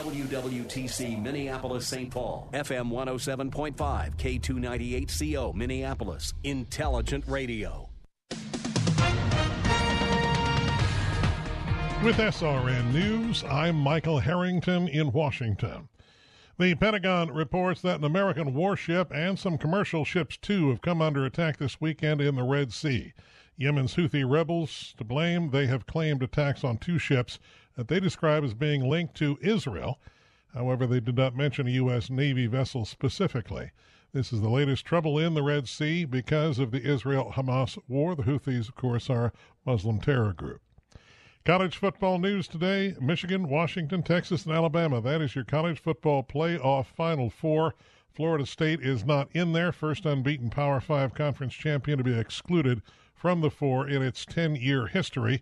WWTC Minneapolis St. Paul, FM 107.5, K298CO Minneapolis, Intelligent Radio. With SRN News, I'm Michael Harrington in Washington. The Pentagon reports that an American warship and some commercial ships, too, have come under attack this weekend in the Red Sea. Yemen's Houthi rebels to blame. They have claimed attacks on two ships that they describe as being linked to Israel. However, they did not mention a U.S. Navy vessel specifically. This is the latest trouble in the Red Sea because of the Israel Hamas war. The Houthis, of course, are a Muslim terror group. College football news today Michigan, Washington, Texas, and Alabama. That is your college football playoff final four. Florida State is not in there. First unbeaten Power Five conference champion to be excluded from the four in its 10 year history.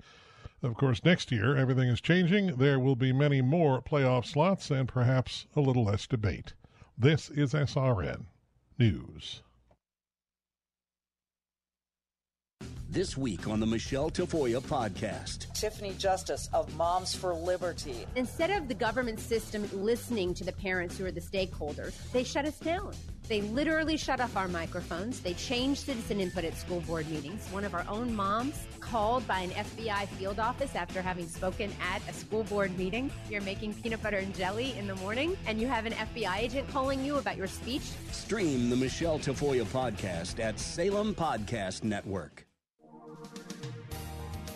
Of course, next year, everything is changing. There will be many more playoff slots and perhaps a little less debate. This is SRN News. This week on the Michelle Tafoya podcast. Tiffany Justice of Moms for Liberty. Instead of the government system listening to the parents who are the stakeholders, they shut us down. They literally shut off our microphones. They changed citizen input at school board meetings. One of our own moms called by an FBI field office after having spoken at a school board meeting. You're making peanut butter and jelly in the morning, and you have an FBI agent calling you about your speech. Stream the Michelle Tafoya podcast at Salem Podcast Network.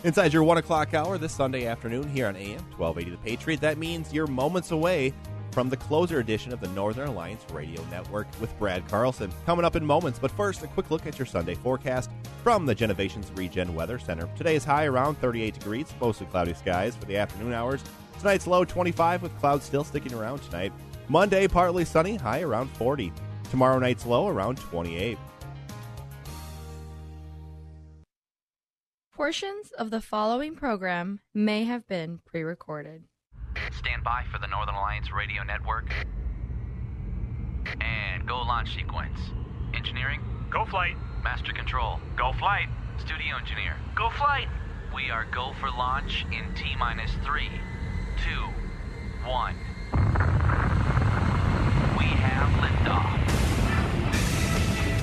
Inside your 1 o'clock hour this Sunday afternoon here on AM 1280 The Patriot. That means you're moments away from the closer edition of the Northern Alliance Radio Network with Brad Carlson. Coming up in moments, but first, a quick look at your Sunday forecast from the Genovations Regen Weather Center. Today's high around 38 degrees, mostly cloudy skies for the afternoon hours. Tonight's low 25 with clouds still sticking around tonight. Monday, partly sunny, high around 40. Tomorrow night's low around 28. Portions of the following program may have been pre recorded. Stand by for the Northern Alliance Radio Network. And go launch sequence. Engineering? Go flight. Master control? Go flight. Studio engineer? Go flight. We are go for launch in T minus three, two, one. We have liftoff.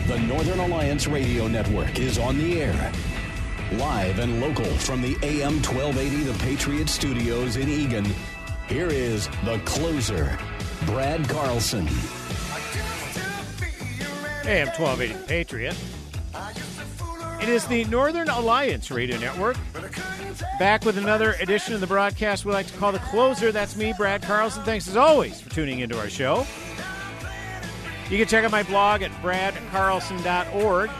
The Northern Alliance Radio Network is on the air. Live and local from the AM 1280 The Patriot Studios in Eagan, here is the closer, Brad Carlson. AM 1280 The Patriot. It is the Northern Alliance Radio Network. Back with another edition of the broadcast we like to call the closer. That's me, Brad Carlson. Thanks as always for tuning into our show. You can check out my blog at bradcarlson.org.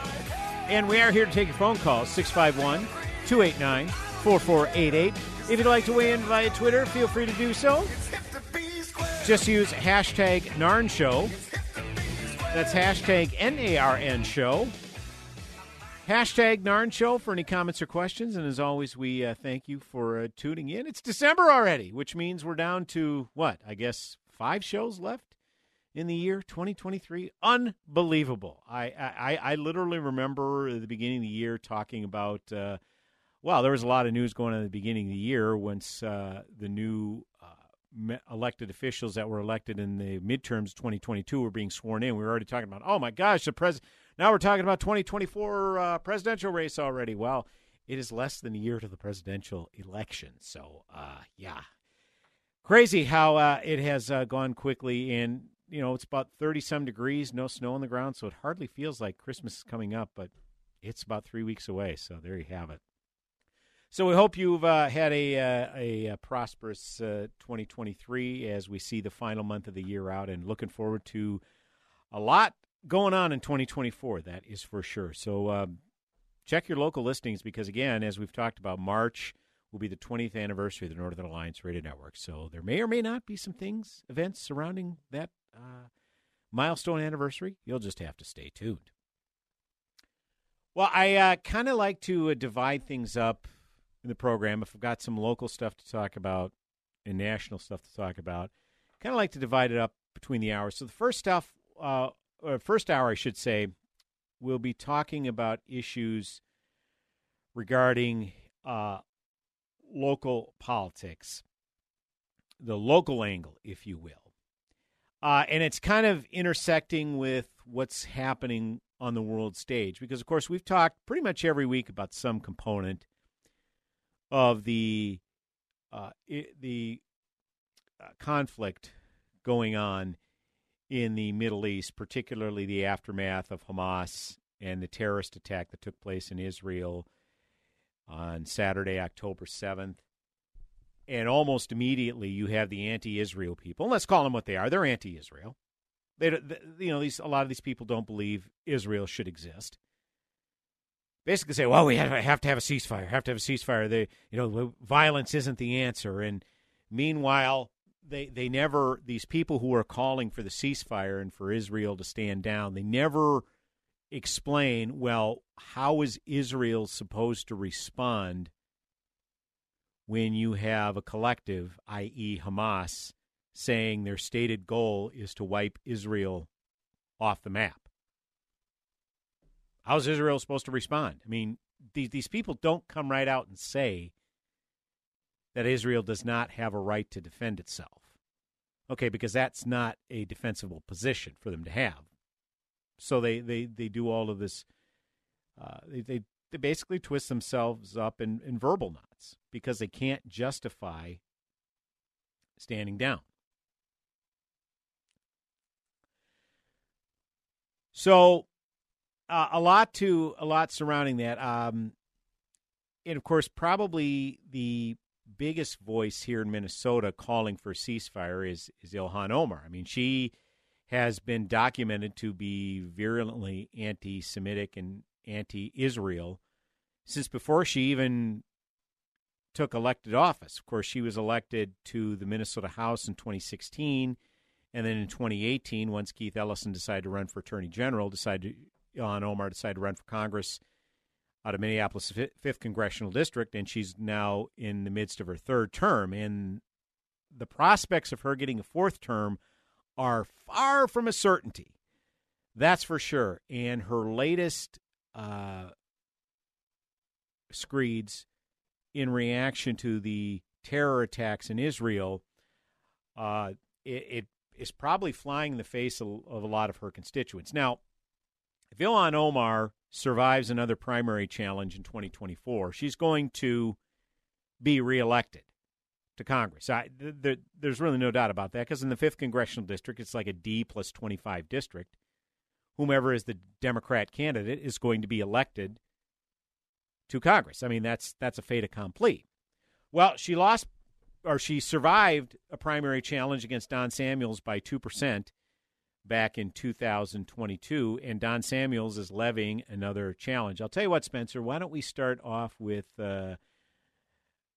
And we are here to take your phone calls 651 289 4488. If you'd like to weigh in via Twitter, feel free to do so. Just use hashtag NARN Show. That's hashtag N A R N Show. Hashtag NARN Show for any comments or questions. And as always, we uh, thank you for uh, tuning in. It's December already, which means we're down to what? I guess five shows left in the year 2023. Unbelievable. I, I, I literally remember at the beginning of the year talking about, uh, well, there was a lot of news going on at the beginning of the year once uh, the new uh, elected officials that were elected in the midterms 2022 were being sworn in. We were already talking about, oh my gosh, the pres. Now we're talking about 2024 uh, presidential race already. Well, it is less than a year to the presidential election. So, uh, yeah, crazy how uh, it has uh, gone quickly. And you know, it's about 30 some degrees, no snow on the ground, so it hardly feels like Christmas is coming up, but it's about three weeks away. So there you have it. So we hope you've uh, had a, uh, a, a, prosperous uh, 2023 as we see the final month of the year out and looking forward to a lot going on in 2024. That is for sure. So um, check your local listings because, again, as we've talked about, March will be the 20th anniversary of the Northern Alliance Radio Network. So there may or may not be some things, events surrounding that uh, milestone anniversary. You'll just have to stay tuned. Well, I uh, kind of like to uh, divide things up in the program. If I've got some local stuff to talk about and national stuff to talk about, kind of like to divide it up between the hours. So the first stuff, uh, first hour, I should say, we'll be talking about issues regarding uh, local politics, the local angle, if you will. Uh, and it's kind of intersecting with what's happening on the world stage because, of course, we've talked pretty much every week about some component of the uh, the uh, conflict going on in the Middle East, particularly the aftermath of Hamas and the terrorist attack that took place in Israel on Saturday, October 7th. And almost immediately, you have the anti-Israel people. let's call them what they are. They're anti-Israel. They, they, you know, these a lot of these people don't believe Israel should exist. Basically, say, well, we have, have to have a ceasefire. Have to have a ceasefire. They, you know, violence isn't the answer. And meanwhile, they they never these people who are calling for the ceasefire and for Israel to stand down. They never explain, well, how is Israel supposed to respond when you have a collective, i.e., Hamas, saying their stated goal is to wipe Israel off the map? How's Israel supposed to respond? I mean, these, these people don't come right out and say that Israel does not have a right to defend itself. Okay, because that's not a defensible position for them to have. So they, they, they do all of this. Uh, they, they, they basically twist themselves up in, in verbal knots because they can't justify standing down. So uh, a lot to a lot surrounding that. Um, and of course, probably the biggest voice here in Minnesota calling for ceasefire is is Ilhan Omar. I mean, she has been documented to be virulently anti Semitic and anti Israel since before she even took elected office. Of course, she was elected to the Minnesota House in 2016. And then in 2018, once Keith Ellison decided to run for Attorney General, decided Ilhan Omar decided to run for Congress out of Minneapolis' fifth congressional district, and she's now in the midst of her third term. And the prospects of her getting a fourth term are far from a certainty. That's for sure. And her latest uh, screeds in reaction to the terror attacks in Israel, uh, it, it is probably flying in the face of, of, a lot of her constituents. Now, if Ilhan Omar survives another primary challenge in 2024, she's going to be reelected to Congress. I, th- there's really no doubt about that because in the 5th congressional district, it's like a D plus 25 district. Whomever is the Democrat candidate is going to be elected to Congress. I mean, that's that's a fait accompli. Well, she lost or she survived a primary challenge against Don Samuels by 2% back in 2022 and Don Samuels is levying another challenge. I'll tell you what, Spencer, why don't we start off with uh,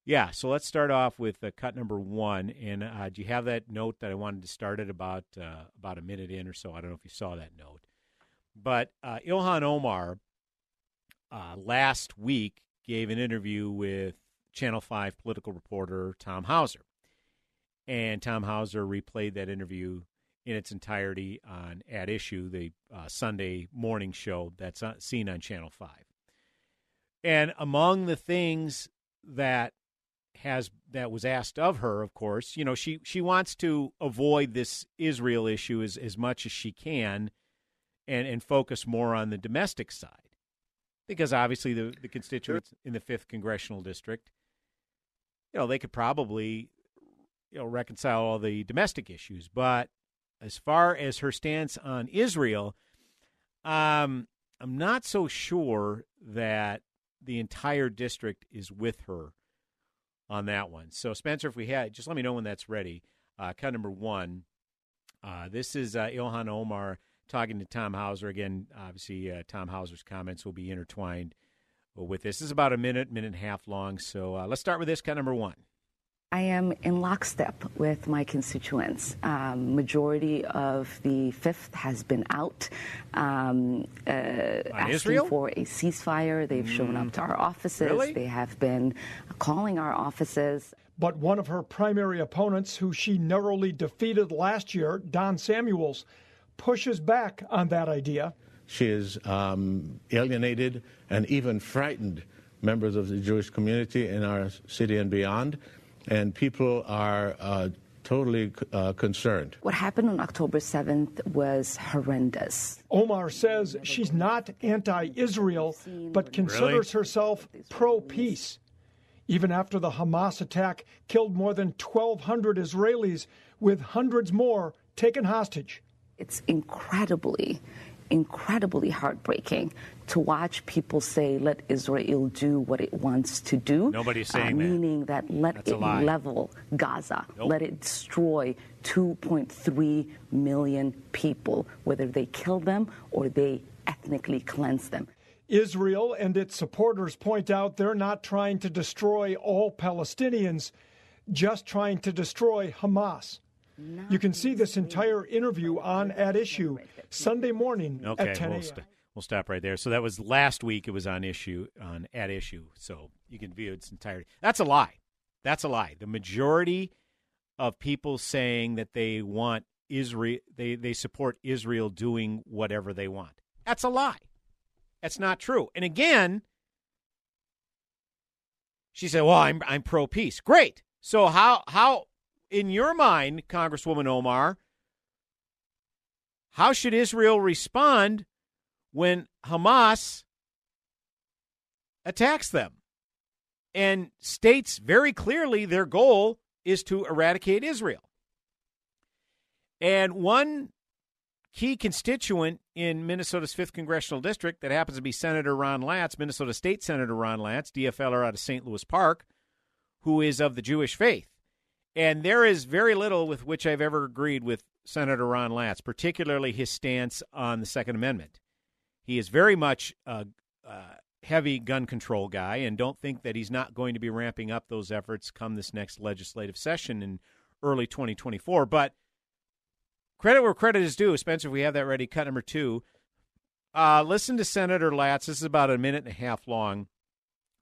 yeah, so let's start off with uh, cut number one. And uh, do you have that note that I wanted to start at about uh, about a minute in or so? I don't know if you saw that note, but uh, Ilhan Omar uh, last week gave an interview with Channel Five political reporter Tom Hauser, and Tom Hauser replayed that interview in its entirety on At Issue, the uh, Sunday morning show that's seen on Channel Five. And among the things that has that was asked of her, of course, you know, she she wants to avoid this Israel issue as, as much as she can and and focus more on the domestic side. Because obviously the, the constituents in the fifth congressional district, you know, they could probably you know reconcile all the domestic issues. But as far as her stance on Israel, um, I'm not so sure that the entire district is with her on that one. So, Spencer, if we had, just let me know when that's ready. Uh, cut number one. Uh, this is uh, Ilhan Omar talking to Tom Hauser. Again, obviously, uh, Tom Hauser's comments will be intertwined with this. This is about a minute, minute and a half long. So uh, let's start with this cut number one. I am in lockstep with my constituents. Um, majority of the fifth has been out um, uh, asking Israel? for a ceasefire. They've shown up to our offices. Really? They have been calling our offices. But one of her primary opponents, who she narrowly defeated last year, Don Samuels, pushes back on that idea. She has um, alienated and even frightened members of the Jewish community in our city and beyond, and people are uh, totally uh, concerned. What happened on October 7th was horrendous. Omar says she's not anti Israel, but considers herself pro peace. Even after the Hamas attack killed more than 1,200 Israelis, with hundreds more taken hostage. It's incredibly, incredibly heartbreaking to watch people say, let Israel do what it wants to do. Nobody's uh, saying that. Meaning that let That's it level Gaza, Nope. let it destroy 2.3 million people, whether they kill them or they ethnically cleanse them. Israel and its supporters point out they're not trying to destroy all Palestinians, just trying to destroy Hamas. You can see this entire interview on At Issue Sunday morning Okay, at 10 we'll, st- we'll stop right there. So that was last week. It was on issue on at issue, so you can view its entirety. That's a lie. That's a lie. The majority of people saying that they want Israel, they they support Israel doing whatever they want. That's a lie. That's not true. And again, she said, "Well, I'm I'm pro peace." Great. So how how in your mind, Congresswoman Omar, how should Israel respond when Hamas attacks them and states very clearly their goal is to eradicate Israel? And one key constituent in Minnesota's 5th congressional district that happens to be Senator Ron Latz, Minnesota State Senator Ron Latz, DFLer out of St. Louis Park, who is of the Jewish faith. And there is very little with which I've ever agreed with Senator Ron Latz, particularly his stance on the Second Amendment. He is very much a, a heavy gun control guy, and don't think that he's not going to be ramping up those efforts come this next legislative session in early 2024. But credit where credit is due. Spencer, if we have that ready, cut number two. Uh, listen to Senator Latz. This is about a minute and a half long.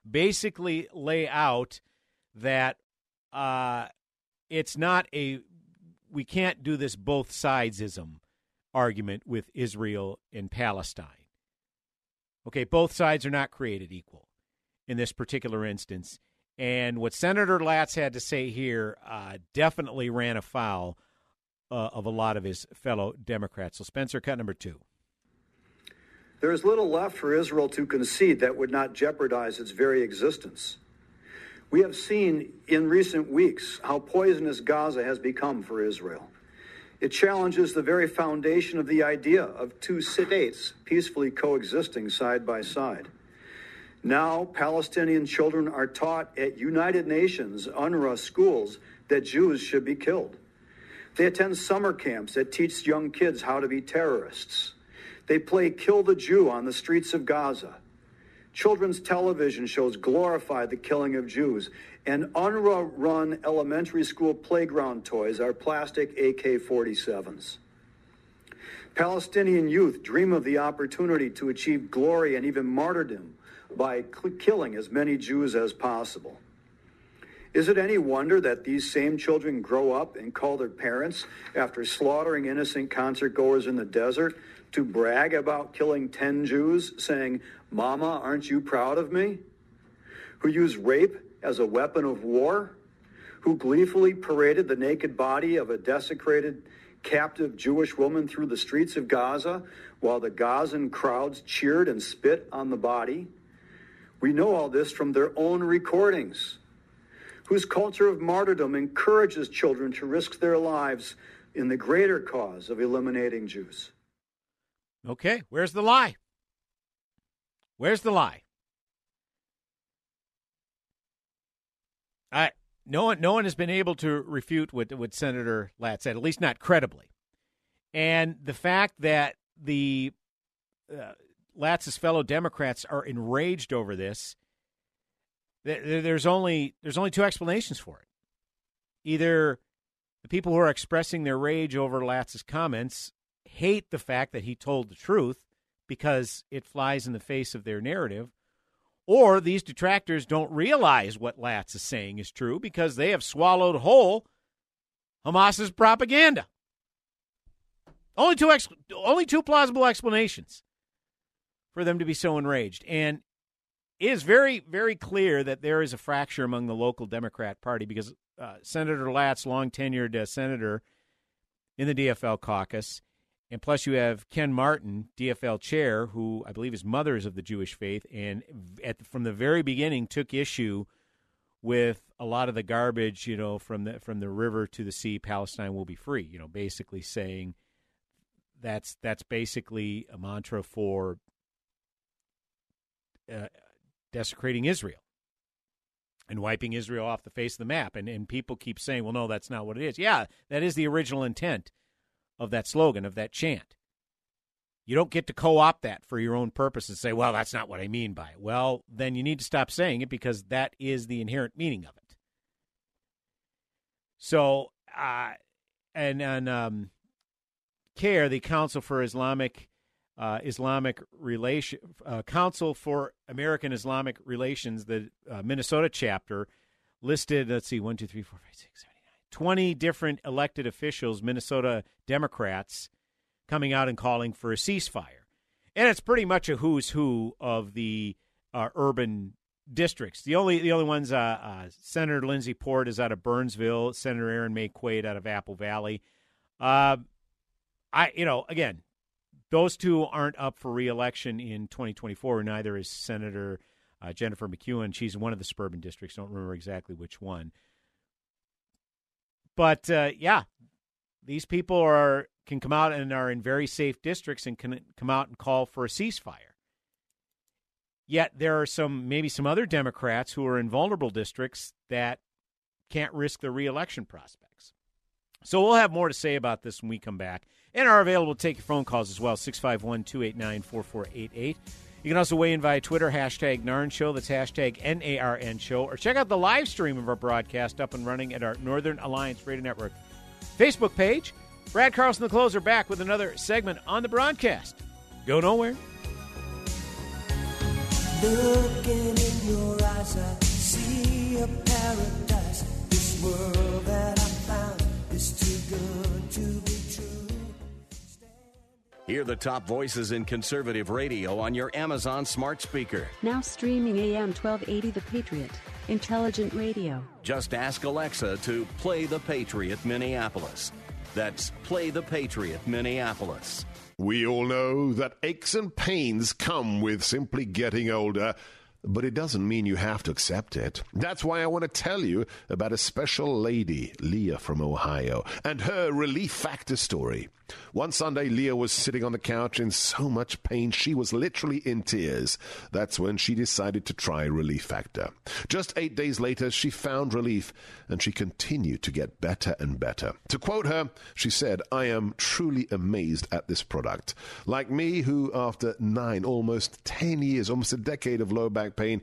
Basically, lay out that uh, it's not a we can't do this both sidesism argument with Israel and Palestine. Okay, both sides are not created equal in this particular instance. And what Senator Latz had to say here uh, definitely ran afoul uh, of a lot of his fellow Democrats. So, Spencer, cut number two. There is little left for Israel to concede that would not jeopardize its very existence. We have seen in recent weeks how poisonous Gaza has become for Israel. It challenges the very foundation of the idea of two states peacefully coexisting side by side. Now, Palestinian children are taught at United Nations UNRWA schools that Jews should be killed. They attend summer camps that teach young kids how to be terrorists. They play Kill the Jew on the streets of Gaza. Children's television shows glorify the killing of Jews, and UNRWA run elementary school playground toys are plastic AK 47s. Palestinian youth dream of the opportunity to achieve glory and even martyrdom by killing as many Jews as possible. Is it any wonder that these same children grow up and call their parents after slaughtering innocent concert goers in the desert to brag about killing 10 Jews, saying, Mama, aren't you proud of me? Who use rape as a weapon of war? Who gleefully paraded the naked body of a desecrated captive Jewish woman through the streets of Gaza while the Gazan crowds cheered and spit on the body? We know all this from their own recordings. Whose culture of martyrdom encourages children to risk their lives in the greater cause of eliminating Jews. Okay, where's the lie? Where's the lie? I no one no one has been able to refute what what Senator Latz said, at least not credibly. And the fact that the uh, Latz's fellow Democrats are enraged over this, there's only there's only two explanations for it. Either the people who are expressing their rage over Latz's comments hate the fact that he told the truth because it flies in the face of their narrative, or these detractors don't realize what Latz is saying is true because they have swallowed whole Hamas's propaganda. Only two ex- only two plausible explanations for them to be so enraged. And it is very, very clear that there is a fracture among the local Democrat Party because uh, Senator Latz, long tenured uh, senator in the DFL caucus, and plus you have Ken Martin, DFL chair, who I believe his mother is of the Jewish faith, and at, from the very beginning took issue with a lot of the garbage, you know, from the from the river to the sea, Palestine will be free. You know, basically saying that's that's basically a mantra for uh, desecrating Israel and wiping Israel off the face of the map. And, and people keep saying, well, no, that's not what it is. Yeah, that is the original intent of that slogan, of that chant. You don't get to co opt that for your own purpose and say, well, that's not what I mean by it. Well, then you need to stop saying it because that is the inherent meaning of it. So, uh, and, and um, CAIR, the Council for Islamic uh, Islamic Relation uh, Council for American Islamic Relations, the uh, Minnesota chapter, listed. Let's see, one, two, three, four, five, six, seven, eight, nine, twenty different elected officials, Minnesota Democrats, coming out and calling for a ceasefire, and it's pretty much a who's who of the uh, urban districts. The only the only ones, uh, uh, Senator Lindsey Port is out of Burnsville, Senator Erin Maye Quade out of Apple Valley. I, you know, again, those two aren't up for reelection in 2024. Neither is Senator uh, Jennifer McEwen. She's in one of the suburban districts. Don't remember exactly which one. But uh, yeah, these people are can come out and are in very safe districts and can come out and call for a ceasefire. Yet there are some maybe some other Democrats who are in vulnerable districts that can't risk their reelection prospects. So we'll have more to say about this when we come back and are available to take your phone calls as well 651 289 4488. You can also weigh in via Twitter, hashtag NARN Show. That's hashtag N-A-R-N Show. Or check out the live stream of our broadcast up and running at our Northern Alliance Radio Network Facebook page. Brad Carlson, the closer, back with another segment on the broadcast. Go nowhere. Looking in your eyes, I see a paradise. This world that I found is too good to Hear the top voices in conservative radio on your Amazon smart speaker. Now streaming AM 1280 The Patriot. Intelligent radio. Just ask Alexa to play The Patriot Minneapolis. That's Play the Patriot Minneapolis. We all know that aches and pains come with simply getting older but it doesn't mean you have to accept it. That's why I want to tell you about a special lady, Leah from Ohio, and her relief factor story. One Sunday, Leah was sitting on the couch in so much pain she was literally in tears. That's when she decided to try Relief Factor. Just eight days later, she found relief and she continued to get better and better. To quote her, she said, I am truly amazed at this product. Like me, who after nine, almost ten years, almost a decade of low back pain,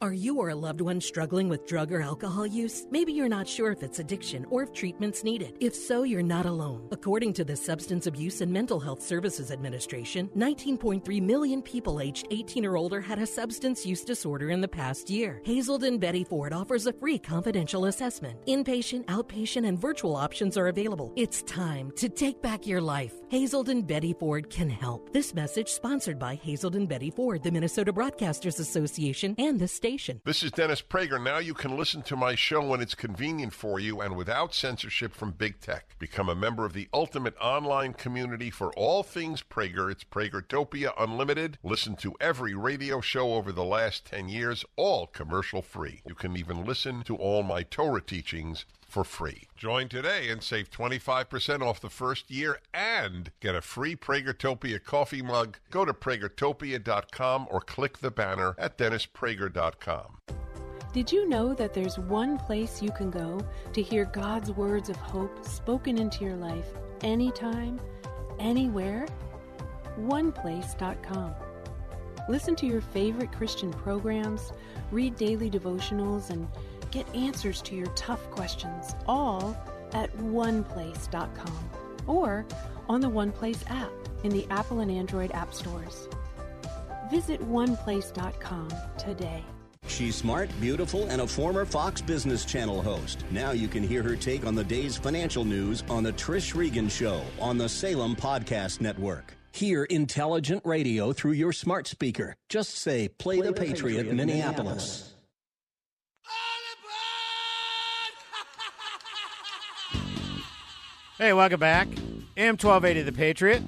Are you or a loved one struggling with drug or alcohol use? Maybe you're not sure if it's addiction or if treatment's needed. If so, you're not alone. According to the Substance Abuse and Mental Health Services Administration, 19.3 million people aged 18 or older had a substance use disorder in the past year. Hazelden Betty Ford offers a free confidential assessment. Inpatient, outpatient, and virtual options are available. It's time to take back your life. Hazelden Betty Ford can help. This message sponsored by Hazelden Betty Ford, the Minnesota Broadcasters Association and this station. This is Dennis Prager. Now you can listen to my show when it's convenient for you and without censorship from big tech. Become a member of the ultimate online community for all things Prager. It's Pragertopia Unlimited. Listen to every radio show over the last 10 years, all commercial free. You can even listen to all my Torah teachings for free. Join today and save 25% off the first year and get a free Pragertopia coffee mug. Go to pragertopia.com or click the banner at dennisprager.com. Did you know that there's one place you can go to hear God's words of hope spoken into your life anytime, anywhere? OnePlace.com. Listen to your favorite Christian programs, read daily devotionals, and Get answers to your tough questions all at oneplace.com or on the OnePlace app in the Apple and Android app stores. Visit oneplace.com today. She's smart, beautiful, and a former Fox Business Channel host. Now you can hear her take on the day's financial news on The Trish Regan Show on the Salem Podcast Network. Hear intelligent radio through your smart speaker. Just say, Play, Play the, Patriot, Patriot Minneapolis. Minneapolis. Hey, welcome back. AM 1280 The Patriot.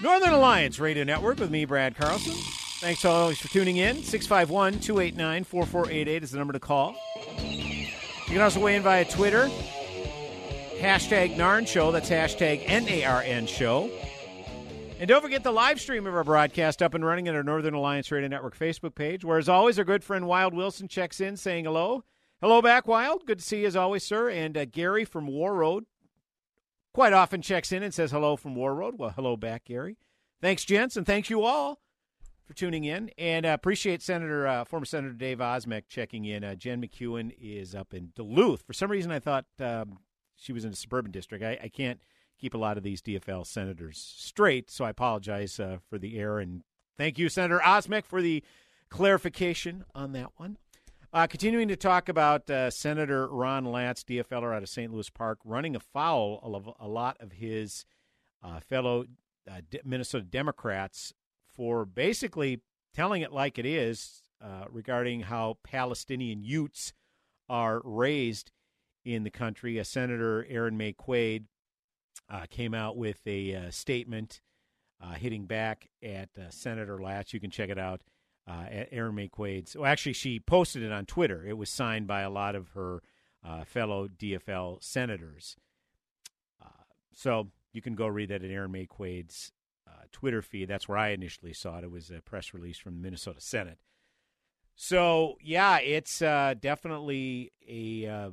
Northern Alliance Radio Network with me, Brad Carlson. Thanks always for tuning in. 651 289 4488 is the number to call. You can also weigh in via Twitter. Hashtag NARN Show. That's hashtag N A R N Show. And don't forget the live stream of our broadcast up and running at our Northern Alliance Radio Network Facebook page, where, as always, our good friend Wild Wilson checks in saying hello. Hello back, Wild. Good to see you as always, sir. And uh, Gary from Warroad quite often checks in and says hello from Warroad. Well, hello back, Gary. Thanks, gents, and thanks you all for tuning in. And uh, appreciate Senator, uh, former Senator Dave Osmek checking in. Uh, Jen McEwen is up in Duluth. For some reason, I thought um, she was in a suburban district. I, I, can't keep a lot of these DFL senators straight, so I apologize uh, for the error. And thank you, Senator Osmek, for the clarification on that one. Uh, continuing to talk about uh, Senator Ron Latz, DFLer out of St. Louis Park, running afoul of a lot of his uh, fellow uh, Minnesota Democrats for basically telling it like it is uh, regarding how Palestinian Utes are raised in the country. A Senator Erin Maye Quade came out with a statement hitting back at Senator Latz. You can check it out uh, Erin Maye Quade's. Well, actually, she posted it on Twitter. It was signed by a lot of her uh, fellow DFL senators. Uh, so you can go read that at Maye Quade's uh, Twitter feed. That's where I initially saw it. It was a press release from the Minnesota Senate. So yeah, it's uh, definitely a uh,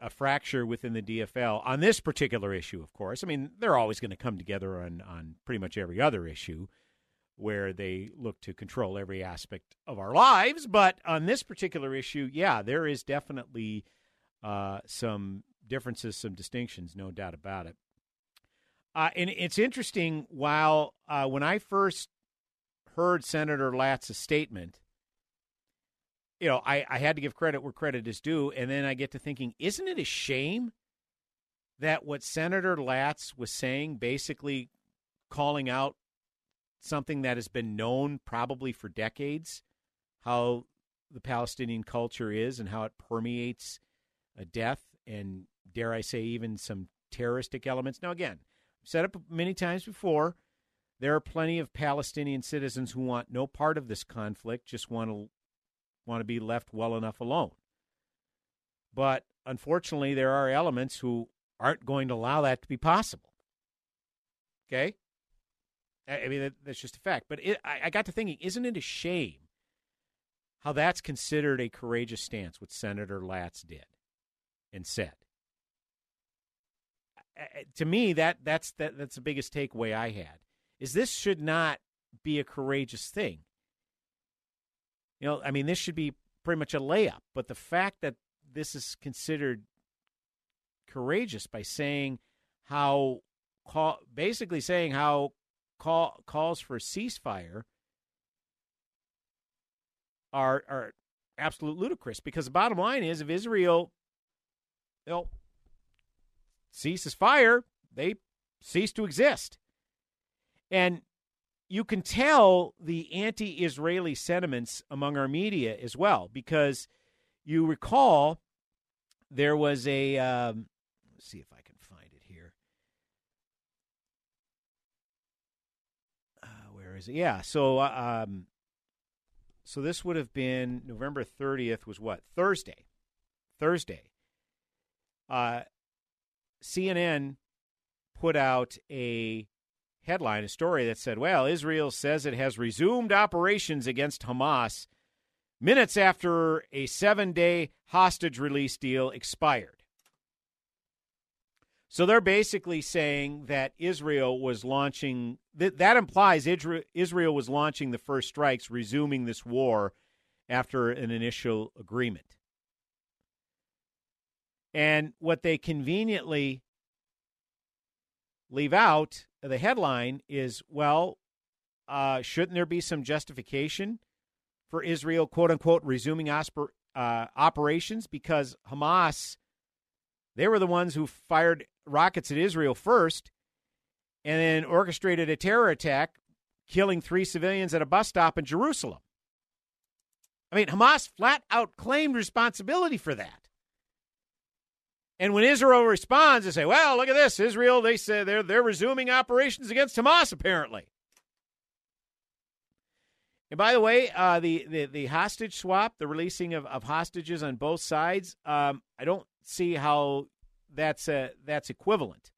a fracture within the DFL on this particular issue. Of course, I mean they're always going to come together on on pretty much every other issue where they look to control every aspect of our lives. But on this particular issue, yeah, there is definitely uh, some differences, some distinctions, no doubt about it. Uh, and it's interesting. While uh, when I first heard Senator Latz's statement, you know, I, I had to give credit where credit is due, and then I get to thinking, isn't it a shame that what Senator Latz was saying, basically calling out something that has been known probably for decades how the Palestinian culture is and how it permeates a death and, dare I say, even some terroristic elements. Now, again, I've said it many times before. There are plenty of Palestinian citizens who want no part of this conflict, just want to want to be left well enough alone. But unfortunately, there are elements who aren't going to allow that to be possible. Okay? I mean, that, that's just a fact. But it, I, I got to thinking, isn't it a shame how that's considered a courageous stance, what Senator Latz did and said? to me, that that's that, that's the biggest takeaway I had. Is this should not be a courageous thing. You know, I mean, this should be pretty much a layup. But the fact that this is considered courageous by saying how, basically saying how call, calls for ceasefire are are absolute ludicrous because the bottom line is if Israel you know, ceases fire, they cease to exist. And you can tell the anti-Israeli sentiments among our media as well, because you recall there was a. Um, let's see if I can find it here. Uh, where is it? Yeah. So, uh, um, so this would have been November thirtieth. Was what Thursday? Thursday. Uh, CNN put out a headline, a story that said, well, Israel says it has resumed operations against Hamas minutes after a seven day hostage release deal expired. So they're basically saying that Israel was launching, that, that implies Israel was launching the first strikes, resuming this war after an initial agreement. And what they conveniently leave out the headline is well, uh, shouldn't there be some justification for Israel, quote unquote, resuming osper, uh, operations? Because Hamas, they were the ones who fired rockets at Israel first and then orchestrated a terror attack, killing three civilians at a bus stop in Jerusalem. I mean, Hamas flat out claimed responsibility for that. And when Israel responds, they say, "Well, look at this, Israel. They say they're they're resuming operations against Hamas, apparently." And by the way, uh, the, the the hostage swap, the releasing of, of hostages on both sides, um, I don't see how that's a, that's equivalent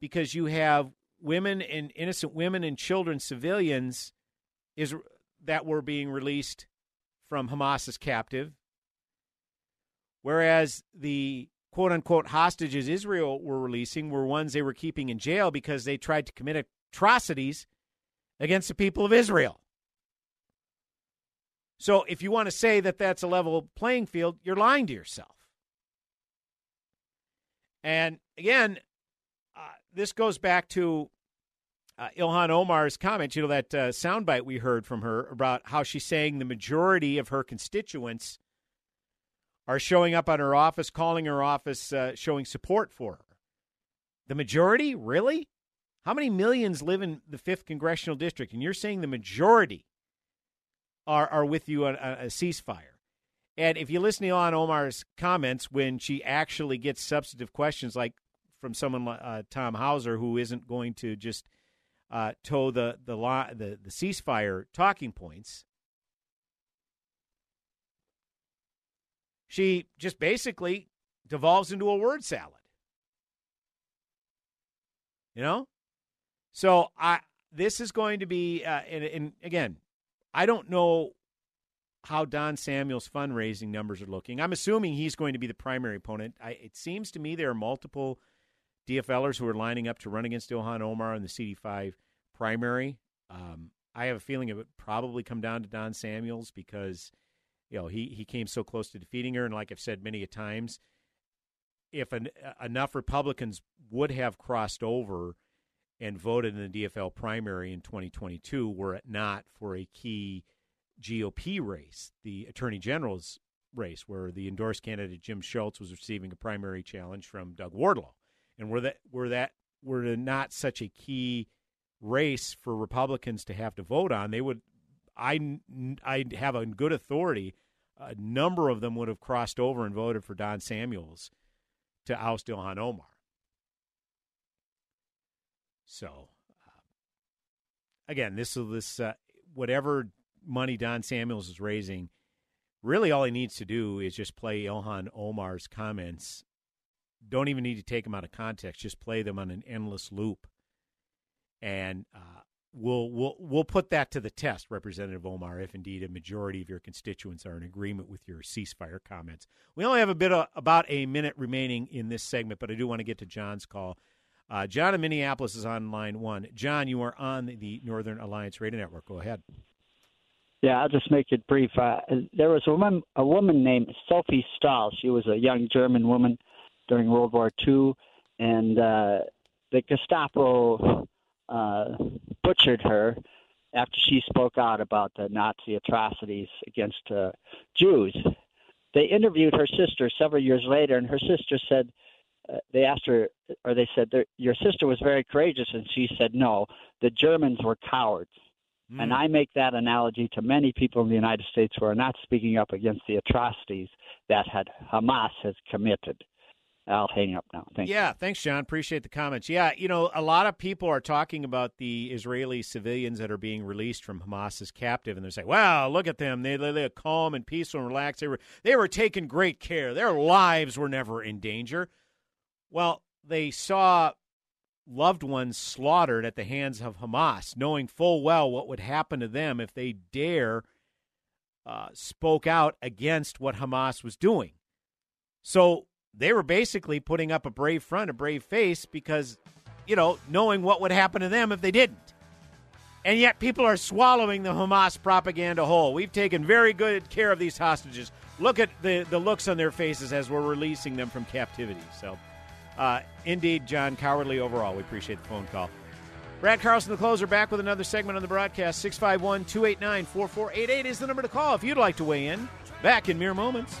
because you have women and innocent women and children, civilians, is that were being released from Hamas's captive Whereas the quote unquote hostages Israel were releasing were ones they were keeping in jail because they tried to commit atrocities against the people of Israel. So if you want to say that that's a level playing field, you're lying to yourself. And again, uh, this goes back to uh, Ilhan Omar's comment, you know, that uh, soundbite we heard from her about how she's saying the majority of her constituents are showing up on her office, calling her office, uh, showing support for her. The majority? Really? How many millions live in the 5th Congressional District? And you're saying the majority are, are with you on a, a ceasefire. And if you listen to Ilhan Omar's comments when she actually gets substantive questions like from someone like uh, Tom Hauser, who isn't going to just uh, toe the, the, the, the ceasefire talking points, she just basically devolves into a word salad. You know? So I this is going to be uh, and, and again, I don't know how Don Samuel's fundraising numbers are looking. I'm assuming he's going to be the primary opponent. I, it seems to me there are multiple DFLers who are lining up to run against Ilhan Omar in the CD5 primary. Um, I have a feeling it would probably come down to Don Samuels because – you know, he, he came so close to defeating her. And like I've said many a times, if an, enough Republicans would have crossed over and voted in the DFL primary in 2022, were it not for a key GOP race, the Attorney General's race, where the endorsed candidate Jim Schultz was receiving a primary challenge from Doug Wardlow, and were that were that were not such a key race for Republicans to have to vote on, they would I, I have a good authority. A number of them would have crossed over and voted for Don Samuels to oust Ilhan Omar. So, uh, again, this is this uh, whatever money Don Samuels is raising, really all he needs to do is just play Ilhan Omar's comments. Don't even need to take them out of context; just play them on an endless loop, and uh, we'll we'll we'll put that to the test, Representative Omar, if indeed a majority of your constituents are in agreement with your ceasefire comments. We only have a bit of, about a minute remaining in this segment, but I do want to get to John's call. Uh, John in Minneapolis is on line one. John, you are on the Northern Alliance Radio Network. Go ahead. Yeah, I'll just make it brief. Uh, there was a woman, a woman named Sophie Scholl. She was a young German woman during World War II, and uh, the Gestapo uh, butchered her after she spoke out about the Nazi atrocities against uh, Jews. They interviewed her sister several years later, and her sister said uh, they asked her, or they said, "Your sister was very courageous," and she said, "No, the Germans were cowards." Mm. And I make that analogy to many people in the United States who are not speaking up against the atrocities that had Hamas has committed. I'll hang up now. Thank yeah, you. thanks, John. Appreciate the comments. Yeah, you know, a lot of people are talking about the Israeli civilians that are being released from Hamas as captive, and they're saying, "Wow, look at them! They they are calm and peaceful and relaxed. They were they were taking great care. Their lives were never in danger." Well, they saw loved ones slaughtered at the hands of Hamas, knowing full well what would happen to them if they dare uh, spoke out against what Hamas was doing. So they were basically putting up a brave front, a brave face, because, you know, knowing what would happen to them if they didn't. And yet people are swallowing the Hamas propaganda whole. We've taken very good care of these hostages. Look at the, the looks on their faces as we're releasing them from captivity. So, uh, indeed, John, cowardly overall. We appreciate the phone call. Brad Carlson, the closer, back with another segment on the broadcast. 651 289 4488 is the number to call if you'd like to weigh in. Back in mere moments.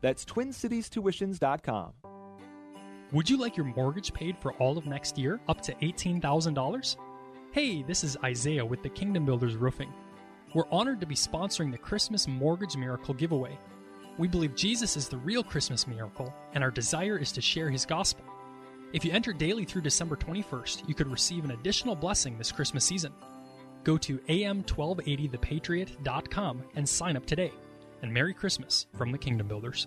That's TwinCitiesTuitions.com. Would you like your mortgage paid for all of next year, up to $18,000? Hey, this is Isaiah with the Kingdom Builders Roofing. We're honored to be sponsoring the Christmas Mortgage Miracle giveaway. We believe Jesus is the real Christmas miracle, and our desire is to share his gospel. If you enter daily through December 21st, you could receive an additional blessing this Christmas season. Go to am1280thepatriot.com and sign up today. And Merry Christmas from the Kingdom Builders.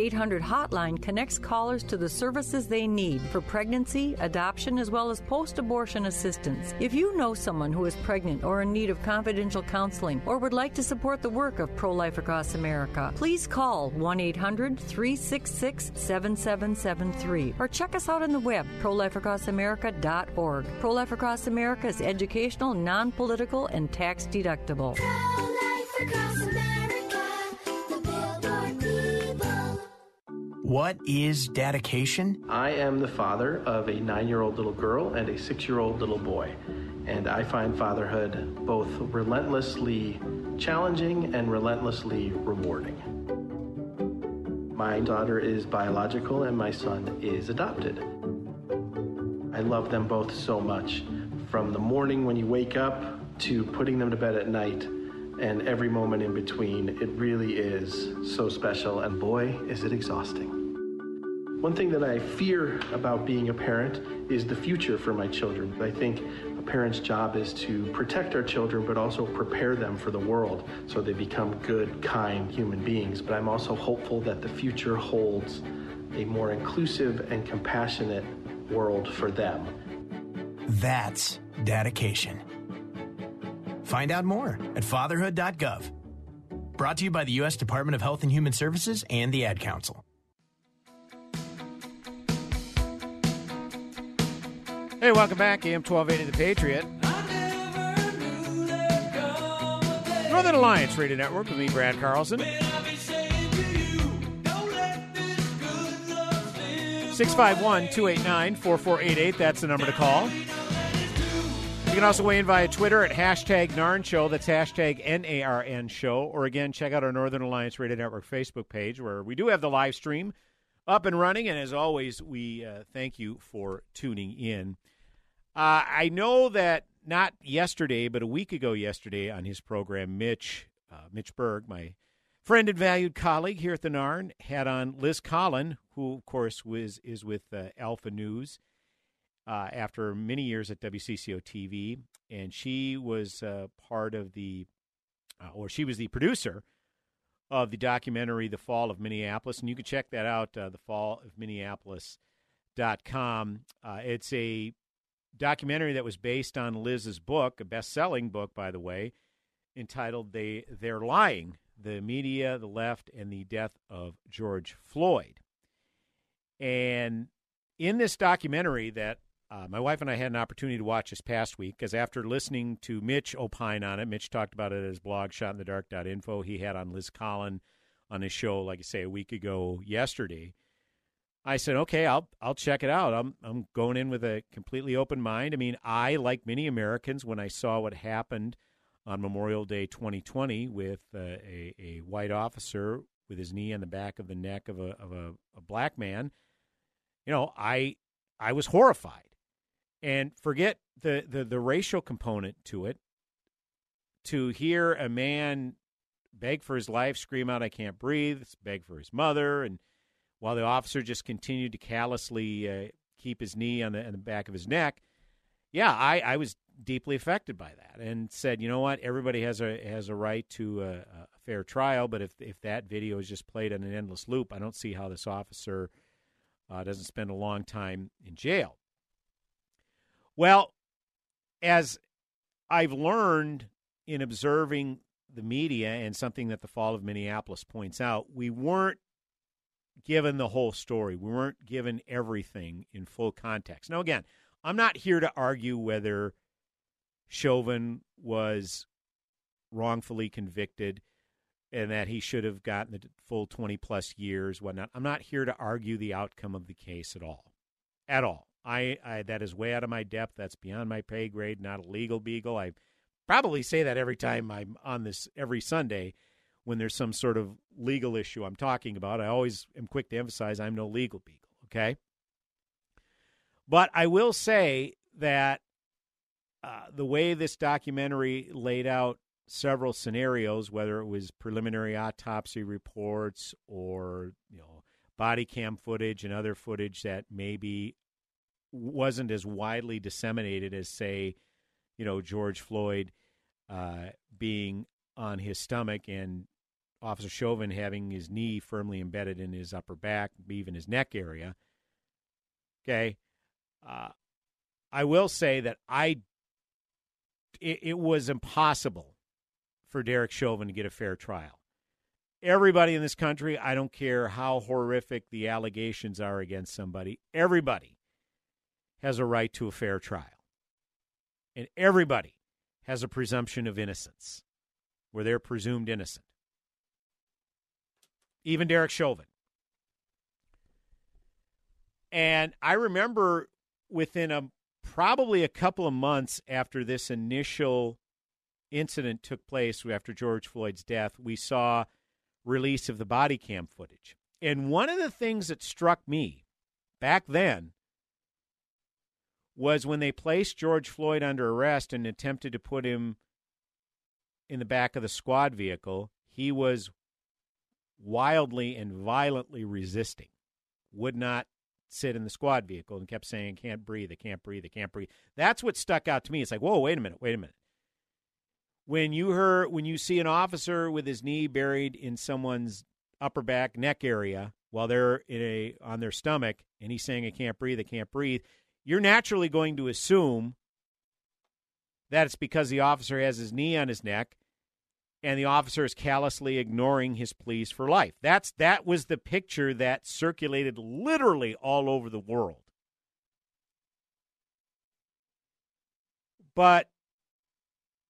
800 hotline connects callers to the services they need for pregnancy, adoption, as well as post abortion assistance. If you know someone who is pregnant or in need of confidential counseling or would like to support the work of Pro Life Across America, please call 1 800 366 7773 or check us out on the web, prolifeacrossamerica.org. Pro Life Across America is educational, non political, and tax deductible. What is dedication? I am the father of a nine year old little girl and a six year old little boy. And I find fatherhood both relentlessly challenging and relentlessly rewarding. My daughter is biological and my son is adopted. I love them both so much. From the morning when you wake up to putting them to bed at night, and every moment in between, it really is so special. And boy, is it exhausting. One thing that I fear about being a parent is the future for my children. I think a parent's job is to protect our children, but also prepare them for the world so they become good, kind human beings. But I'm also hopeful that the future holds a more inclusive and compassionate world for them. That's dedication. Find out more at fatherhood.gov. Brought to you by the U.S. Department of Health and Human Services and the Ad Council. Hey, welcome back. AM 1280 The Patriot. Northern Alliance Radio Network with me, Brad Carlson. 651 289 4488. That's the number to call. You can also weigh in via Twitter at hashtag NARN Show. That's hashtag N A R N Show. Or again, check out our Northern Alliance Radio Network Facebook page where we do have the live stream up and running. And as always, we uh, thank you for tuning in. Uh, I know that not yesterday, but a week ago yesterday on his program, Mitch uh, Mitch Berg, my Friend and valued colleague here at the Narn had on Liz Collin, who, of course, was is with uh, Alpha News uh, after many years at WCCO TV, and she was uh, part of the, uh, or she was the producer of the documentary The Fall of Minneapolis, and you can check that out, uh, The Fall of Minneapolis.com. Uh, it's a documentary that was based on Liz's book, a best-selling book, by the way, entitled "They They're Lying: The Media, the Left, and the Death of George Floyd." And in this documentary that uh, my wife and I had an opportunity to watch this past week because after listening to Mitch opine on it, Mitch talked about it at his blog, shotinthedark.info. He had on Liz Collin on his show, like I say, a week ago yesterday. I said, okay, I'll I'll check it out. I'm I'm going in with a completely open mind. I mean, I, like many Americans, when I saw what happened on Memorial Day 2020 with uh, a a white officer with his knee on the back of the neck of a of a, a black man, you know, I I was horrified and forget the, the, the racial component to it. To hear a man beg for his life, scream out, I can't breathe, beg for his mother, and while the officer just continued to callously uh, keep his knee on the, on the back of his neck, yeah, I, I was deeply affected by that and said, you know what, everybody has a has a right to a, a fair trial, but if if that video is just played on an endless loop, I don't see how this officer uh, doesn't spend a long time in jail. Well, as I've learned in observing the media and something that the fall of Minneapolis points out, we weren't given the whole story. We weren't given everything in full context. Now, again, I'm not here to argue whether Chauvin was wrongfully convicted and that he should have gotten the full 20 plus years, whatnot. I'm not here to argue the outcome of the case at all. At all. I, I that is way out of my depth. That's beyond my pay grade. Not a legal beagle. I probably say that every time I'm on this every Sunday when there's some sort of legal issue I'm talking about. I always am quick to emphasize I'm no legal beagle. Okay, but I will say that uh, the way this documentary laid out several scenarios, whether it was preliminary autopsy reports or you know body cam footage and other footage that maybe wasn't as widely disseminated as, say, you know, George Floyd uh, being on his stomach and Officer Chauvin having his knee firmly embedded in his upper back, even his neck area. Okay. Uh, I will say that I it, it, was impossible for Derek Chauvin to get a fair trial. Everybody in this country, I don't care how horrific the allegations are against somebody, everybody has a right to a fair trial. And everybody has a presumption of innocence, where they're presumed innocent. Even Derek Chauvin. And I remember within a probably a couple of months after this initial incident took place after George Floyd's death, we saw release of the body cam footage. And one of the things that struck me back then was when they placed George Floyd under arrest and attempted to put him in the back of the squad vehicle, he was wildly and violently resisting, would not sit in the squad vehicle and kept saying, can't breathe, I can't breathe, I can't breathe. That's what stuck out to me. It's like, whoa, wait a minute, wait a minute. When you hear when you see an officer with his knee buried in someone's upper back neck area while they're in a on their stomach and he's saying I can't breathe, I can't breathe, you're naturally going to assume that it's because the officer has his knee on his neck and the officer is callously ignoring his pleas for life. That's that was the picture that circulated literally all over the world. But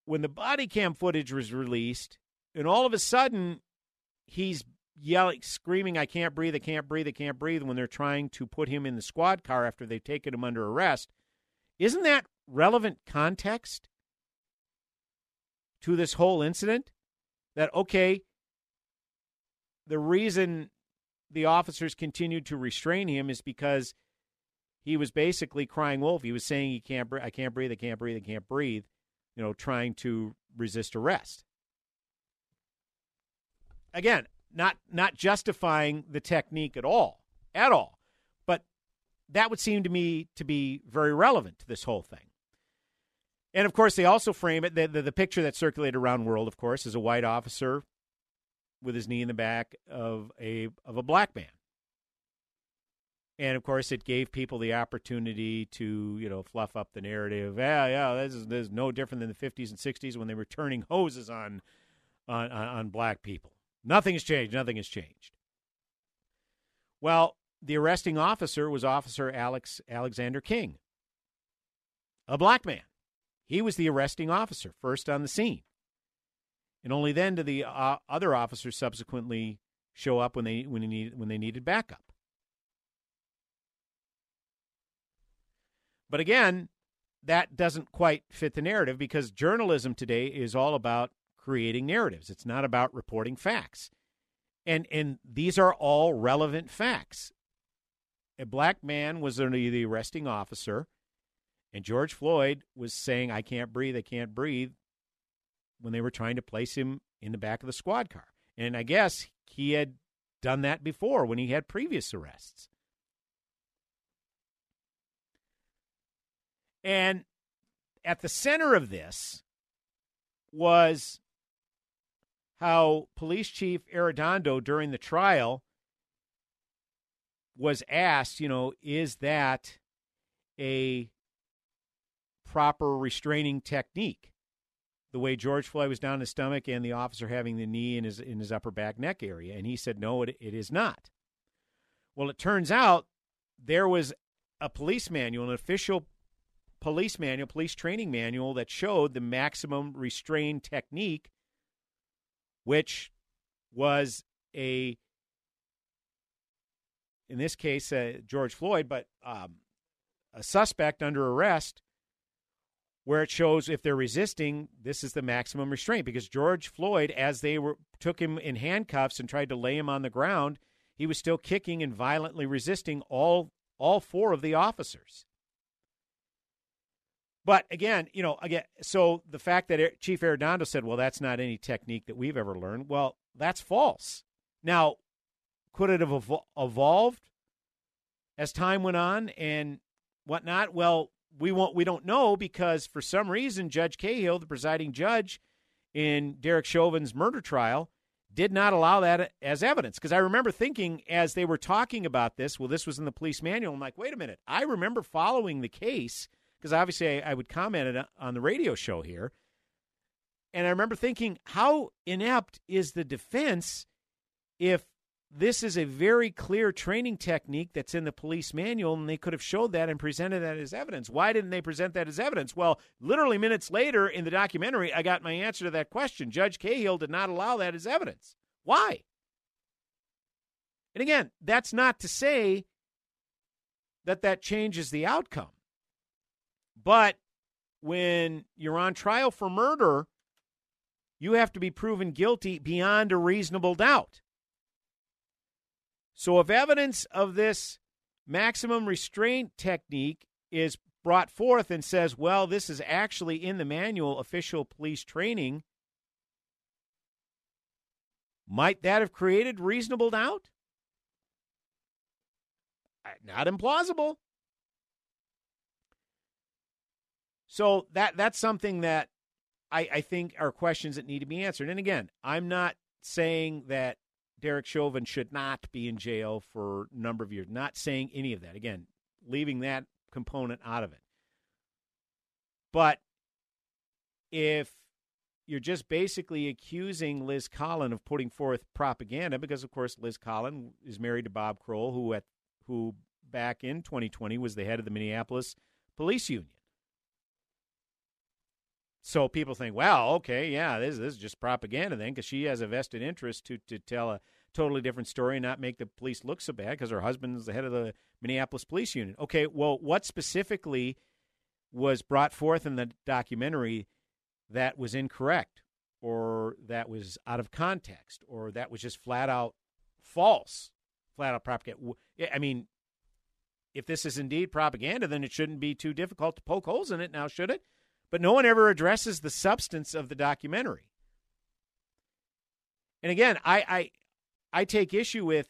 when the body cam footage was released, and all of a sudden he's yelling, screaming, I can't breathe, I can't breathe, I can't breathe when they're trying to put him in the squad car after they've taken him under arrest. Isn't that relevant context to this whole incident? That, okay, the reason the officers continued to restrain him is because he was basically crying wolf. He was saying he can't I can't breathe, I can't breathe, I can't breathe, you know, trying to resist arrest. again, not not justifying the technique at all, at all. But that would seem to me to be very relevant to this whole thing. And of course, they also frame it. The, the, the picture that circulated around world, of course, is a white officer with his knee in the back of a of a black man. And of course, it gave people the opportunity to, you know, fluff up the narrative. Yeah, yeah, this is, this is no different than the 50s and 60s when they were turning hoses on, on, on black people. Nothing has changed. Nothing has changed. Well, the arresting officer was Officer Alex Alexander King, a black man. He was the arresting officer, first on the scene. And only then did the uh, other officers subsequently show up when they when they, when they needed backup. But again, that doesn't quite fit the narrative because journalism today is all about creating narratives. It's not about reporting facts. And and these are all relevant facts. A black man was the arresting officer, and George Floyd was saying, I can't breathe, I can't breathe, when they were trying to place him in the back of the squad car. And I guess he had done that before when he had previous arrests. And at the center of this was how Police Chief Arradondo during the trial was asked, you know, is that a proper restraining technique? The way George Floyd was down in his stomach and the officer having the knee in his in his upper back neck area, and he said no, it, it is not. Well, it turns out there was a police manual, an official police manual, police training manual that showed the maximum restrain technique, which was a, in this case, uh, George Floyd, but um, a suspect under arrest, where it shows if they're resisting, this is the maximum restraint. Because George Floyd, as they were took him in handcuffs and tried to lay him on the ground, he was still kicking and violently resisting all all four of the officers. But again, you know, again, so the fact that Chief Arradondo said, "Well, that's not any technique that we've ever learned," well, that's false. Now, could it have evolved as time went on and whatnot? Well, we won't. We don't know because for some reason, Judge Cahill, the presiding judge in Derek Chauvin's murder trial, did not allow that as evidence. Because I remember thinking as they were talking about this, well, this was in the police manual. I'm like, wait a minute. I remember following the case because obviously I, I would comment on the radio show here. And I remember thinking, how inept is the defense if this is a very clear training technique that's in the police manual and they could have showed that and presented that as evidence? Why didn't they present that as evidence? Well, literally minutes later in the documentary, I got my answer to that question. Judge Cahill did not allow that as evidence. Why? And again, that's not to say that that changes the outcome. But when you're on trial for murder, you have to be proven guilty beyond a reasonable doubt. So if evidence of this maximum restraint technique is brought forth and says, well, this is actually in the manual official police training, might that have created reasonable doubt? Uh, not implausible. So that that's something that I, I think are questions that need to be answered. And again, I'm not saying that Derek Chauvin should not be in jail for a number of years. Not saying any of that. Again, leaving that component out of it. But if you're just basically accusing Liz Collin of putting forth propaganda, because of course Liz Collin is married to Bob Kroll, who at who back in 2020 was the head of the Minneapolis Police Union. So people think, well, okay, yeah, this, this is just propaganda then, because she has a vested interest to to tell a totally different story and not make the police look so bad because her husband's the head of the Minneapolis Police Union. Okay, well, what specifically was brought forth in the documentary that was incorrect, or that was out of context, or that was just flat out false, flat out propaganda? I mean, if this is indeed propaganda, then it shouldn't be too difficult to poke holes in it now, should it? But no one ever addresses the substance of the documentary. And again, I, I I take issue with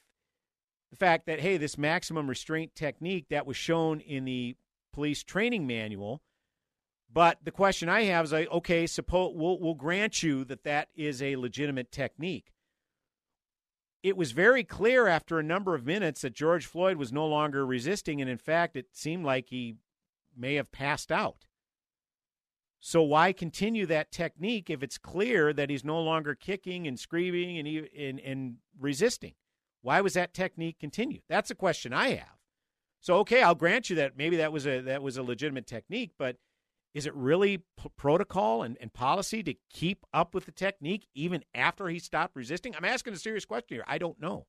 the fact that hey, this maximum restraint technique that was shown in the police training manual. But the question I have is like, okay, suppose we'll, we'll grant you that that is a legitimate technique. It was very clear after a number of minutes that George Floyd was no longer resisting, and in fact, it seemed like he may have passed out. So why continue that technique if it's clear that he's no longer kicking and screaming and, and, and resisting? Why was that technique continued? That's a question I have. So okay, I'll grant you that maybe that was a that was a legitimate technique, but is it really p- protocol and, and policy to keep up with the technique even after he stopped resisting? I'm asking a serious question here. I don't know.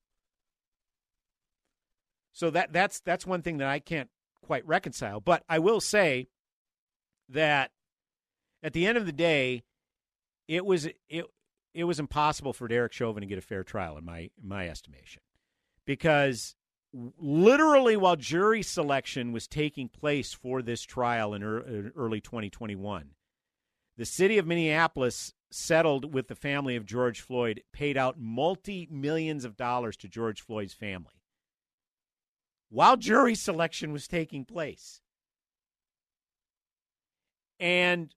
So that that's that's one thing that I can't quite reconcile. But I will say that at the end of the day, it was it it was impossible for Derek Chauvin to get a fair trial in my in my estimation, because literally while jury selection was taking place for this trial in early 2021, the city of Minneapolis settled with the family of George Floyd, paid out multi millions of dollars to George Floyd's family while jury selection was taking place. And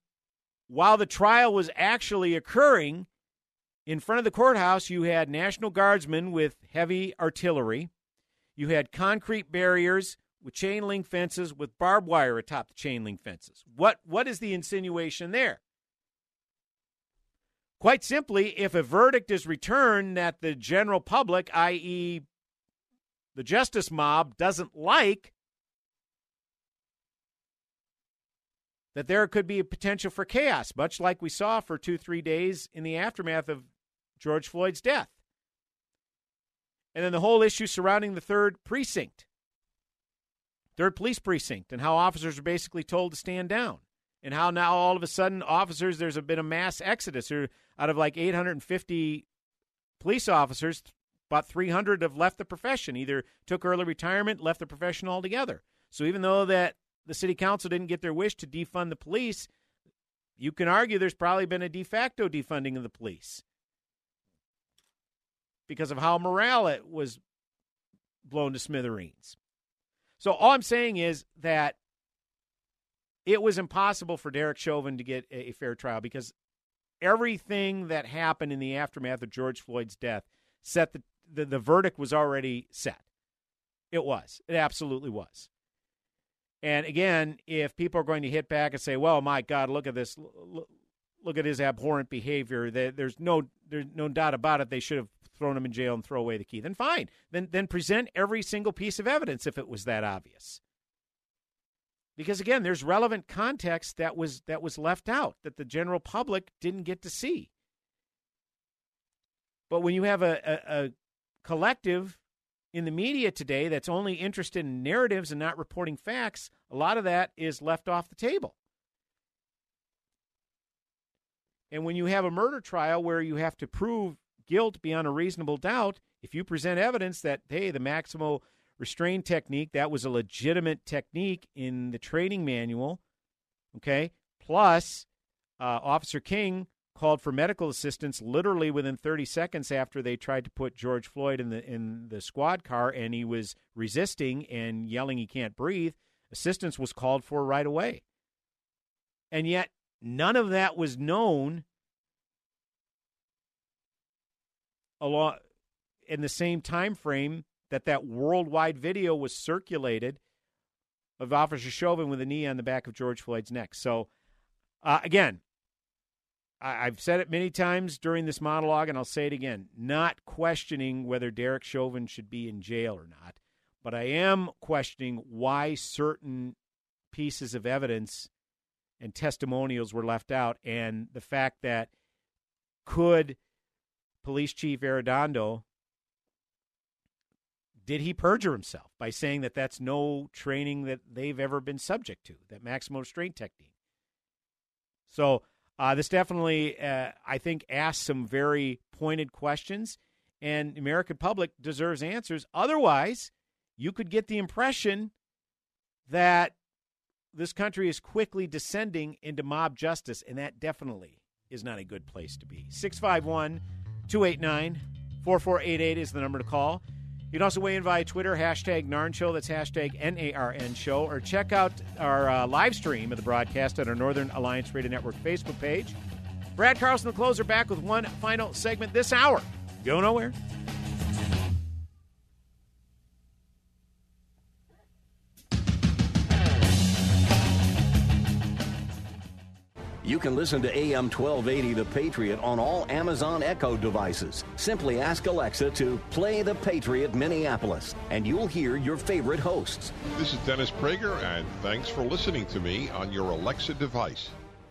while the trial was actually occurring, in front of the courthouse, you had National Guardsmen with heavy artillery. You had concrete barriers with chain link fences with barbed wire atop the chain link fences. What, what is the insinuation there? Quite simply, if a verdict is returned that the general public, i.e., the justice mob, doesn't like, that there could be a potential for chaos, much like we saw for two, three days in the aftermath of George Floyd's death. And then the whole issue surrounding the third precinct, third police precinct, and how officers are basically told to stand down. And how now all of a sudden officers, there's been a mass exodus. There, out of like 850 police officers, about 300 have left the profession, either took early retirement, left the profession altogether. So even though that the city council didn't get their wish to defund the police, you can argue there's probably been a de facto defunding of the police because of how morale was blown to smithereens. So all I'm saying is that it was impossible for Derek Chauvin to get a fair trial because everything that happened in the aftermath of George Floyd's death set the the, the verdict was already set. It was. It absolutely was. And again, if people are going to hit back and say, "Well, my God, look at this! Look at his abhorrent behavior," there's no there's no doubt about it. They should have thrown him in jail and throw away the key. Then fine. Then then present every single piece of evidence if it was that obvious. Because again, there's relevant context that was that was left out that the general public didn't get to see. But when you have a, a, a collective in the media today that's only interested in narratives and not reporting facts, a lot of that is left off the table. And when you have a murder trial where you have to prove guilt beyond a reasonable doubt if you present evidence that, hey, the maximal restraint technique, that was a legitimate technique in the training manual, okay? Plus, uh, Officer King called for medical assistance literally within 30 seconds after they tried to put George Floyd in the in the squad car and he was resisting and yelling he can't breathe. Assistance was called for right away. And yet none of that was known along in the same time frame that that worldwide video was circulated of Officer Chauvin with a knee on the back of George Floyd's neck. So, uh, again, I, have said it many times during this monologue, and I'll say it again: not questioning whether Derek Chauvin should be in jail or not, but I am questioning why certain pieces of evidence and testimonials were left out, and the fact that could Police Chief Arradondo, did he perjure himself by saying that that's no training that they've ever been subject to, that maximum restraint technique? So uh, this definitely, uh, I think, asks some very pointed questions, and the American public deserves answers. Otherwise, you could get the impression that this country is quickly descending into mob justice, and that definitely is not a good place to be. 651 289 4488 is the number to call. You can also weigh in via Twitter, hashtag NARN Show, that's hashtag N A R N Show, or check out our uh, live stream of the broadcast at our Northern Alliance Radio Network Facebook page. Brad Carlson, the closer, back with one final segment this hour. Go nowhere. You can listen to AM 1280 The Patriot on all Amazon Echo devices. Simply ask Alexa to play The Patriot Minneapolis, and you'll hear your favorite hosts. This is Dennis Prager, and thanks for listening to me on your Alexa device.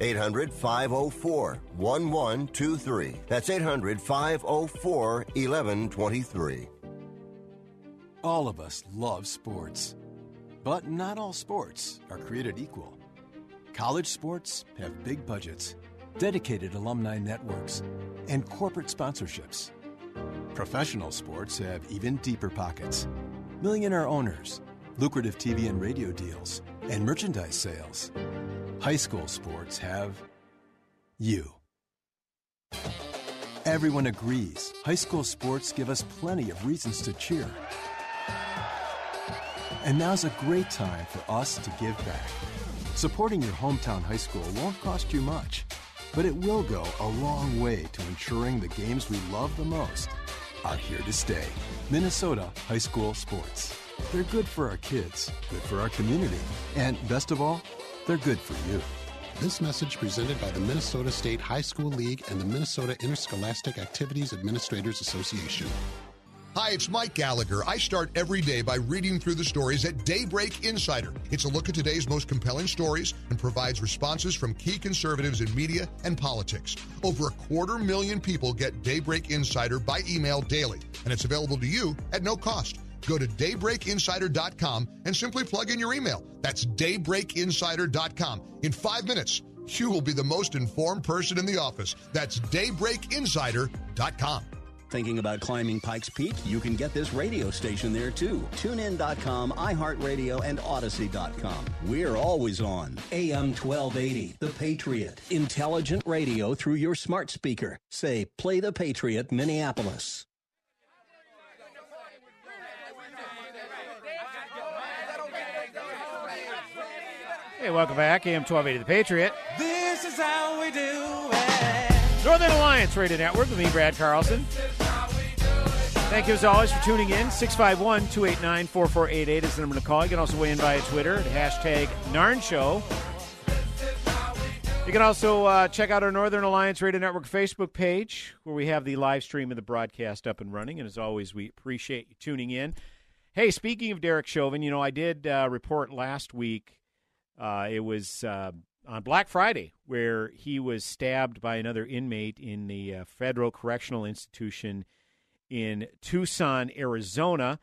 800 504 1123. That's 800 504 1123. All of us love sports, but not all sports are created equal. College sports have big budgets, dedicated alumni networks, and corporate sponsorships. Professional sports have even deeper pockets millionaire owners, lucrative TV and radio deals, and merchandise sales. High school sports have you. Everyone agrees high school sports give us plenty of reasons to cheer. And now's a great time for us to give back. Supporting your hometown high school won't cost you much, but it will go a long way to ensuring the games we love the most are here to stay. Minnesota High School Sports. They're good for our kids, good for our community, and best of all, they're good for you. This message presented by the Minnesota State High School League and the Minnesota Interscholastic Activities Administrators Association. Hi, it's Mike Gallagher. I start every day by reading through the stories at Daybreak Insider. It's a look at today's most compelling stories and provides responses from key conservatives in media and politics. Over a quarter million people get Daybreak Insider by email daily, and it's available to you at no cost. Go to daybreakinsider.com and simply plug in your email. That's daybreakinsider.com. In five minutes, you will be the most informed person in the office. That's daybreakinsider.com. Thinking about climbing Pikes Peak? You can get this radio station there too. TuneIn.com, iHeartRadio, and Audacy.com. We're always on. AM 1280, The Patriot. Intelligent radio through your smart speaker. Say, play The Patriot, Minneapolis. Hey, welcome back. AM 1280 The Patriot. This is how we do it. Northern Alliance Radio Network with me, Brad Carlson. Thank you as always for tuning in. 651 289 4488 is the number to call. You can also weigh in via Twitter at hashtag NARN Show. You can also uh, check out our Northern Alliance Radio Network Facebook page where we have the live stream of the broadcast up and running. And as always, we appreciate you tuning in. Hey, speaking of Derek Chauvin, you know, I did uh, report last week. Uh, it was uh, on Black Friday where he was stabbed by another inmate in the uh, Federal Correctional Institution in Tucson, Arizona.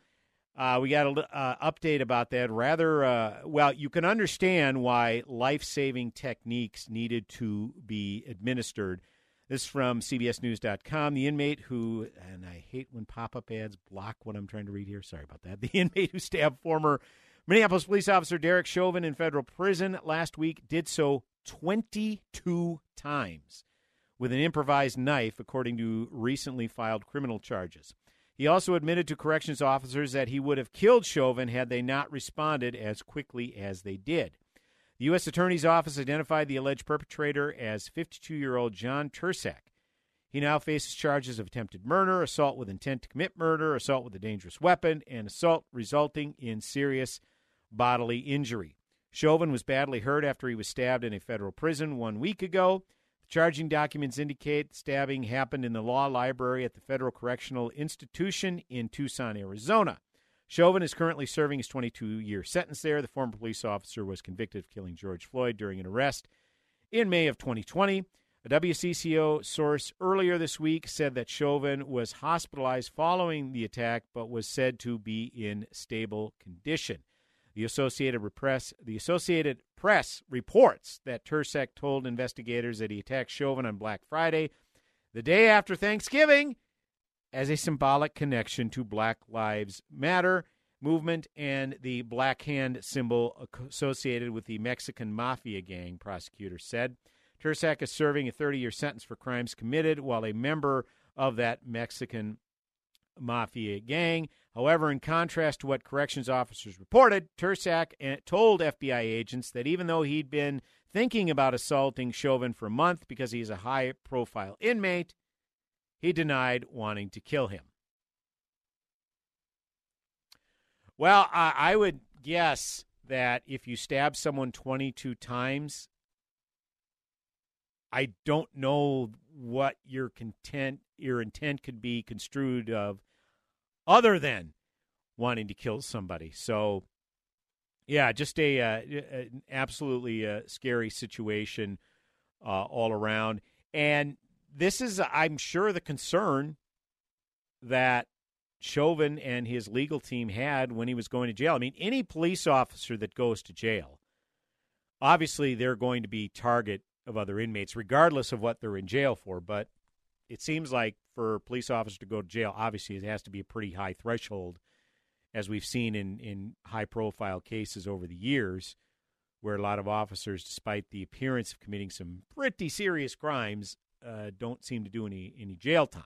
Uh, we got an uh, update about that. Rather, uh, well, you can understand why life saving techniques needed to be administered. This is from CBSNews.com. The inmate who, and I hate when pop up ads block what I'm trying to read here. Sorry about that. The inmate who stabbed former Minneapolis police officer Derek Chauvin in federal prison last week did so 22 times with an improvised knife, according to recently filed criminal charges. He also admitted to corrections officers that he would have killed Chauvin had they not responded as quickly as they did. The U.S. Attorney's Office identified the alleged perpetrator as 52 year old John Turscak. He now faces charges of attempted murder, assault with intent to commit murder, assault with a dangerous weapon, and assault resulting in serious bodily injury. Chauvin was badly hurt after he was stabbed in a federal prison one week ago. The charging documents indicate stabbing happened in the law library at the Federal Correctional Institution in Tucson, Arizona. Chauvin is currently serving his 22 year sentence there. The former police officer was convicted of killing George Floyd during an arrest in May of 2020. A WCCO source earlier this week said that Chauvin was hospitalized following the attack, but was said to be in stable condition. The Associated Press, the Associated Press reports that Turscak told investigators that he attacked Chauvin on Black Friday, the day after Thanksgiving, as a symbolic connection to Black Lives Matter movement and the black hand symbol associated with the Mexican mafia gang, prosecutors said. Turscak is serving a 30 year sentence for crimes committed while a member of that Mexican mafia gang. However, in contrast to what corrections officers reported, Turscak eh, told FBI agents that even though he'd been thinking about assaulting Chauvin for a month because he's a high profile inmate, he denied wanting to kill him. Well, I, I would guess that if you stab someone 22 times, I don't know what your content your intent could be construed of other than wanting to kill somebody. So yeah, just a, uh, absolutely uh, scary situation uh, all around. And this is, I'm sure, the concern that Chauvin and his legal team had when he was going to jail. I mean, any police officer that goes to jail, obviously they're going to be target of other inmates, regardless of what they're in jail for. But it seems like for a police officers to go to jail, obviously it has to be a pretty high threshold, as we've seen in, in high profile cases over the years, where a lot of officers, despite the appearance of committing some pretty serious crimes, uh, don't seem to do any, any jail time.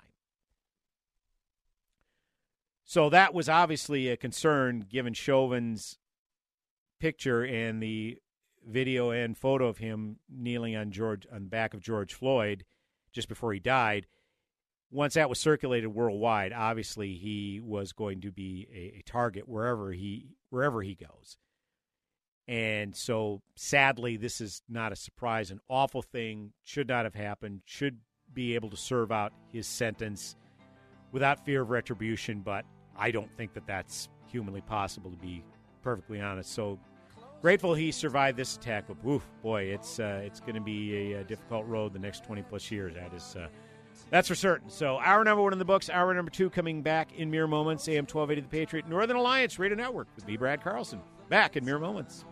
So that was obviously a concern given Chauvin's picture and the video and photo of him kneeling on George on the back of George Floyd just before he died. Once that was circulated worldwide, obviously he was going to be a, a target wherever he wherever he goes. And so sadly this is not a surprise, an awful thing should not have happened, should be able to serve out his sentence without fear of retribution, but I don't think that that's humanly possible to be perfectly honest. So grateful he survived this attack, but oof, boy, it's uh, it's going to be a, a, difficult road the next twenty plus years. That is. Uh, that's for certain. So, hour number one in the books, hour number two coming back in mere moments. AM 1280 The Patriot, Northern Alliance Radio Network with me, Brad Carlson. Back in mere moments.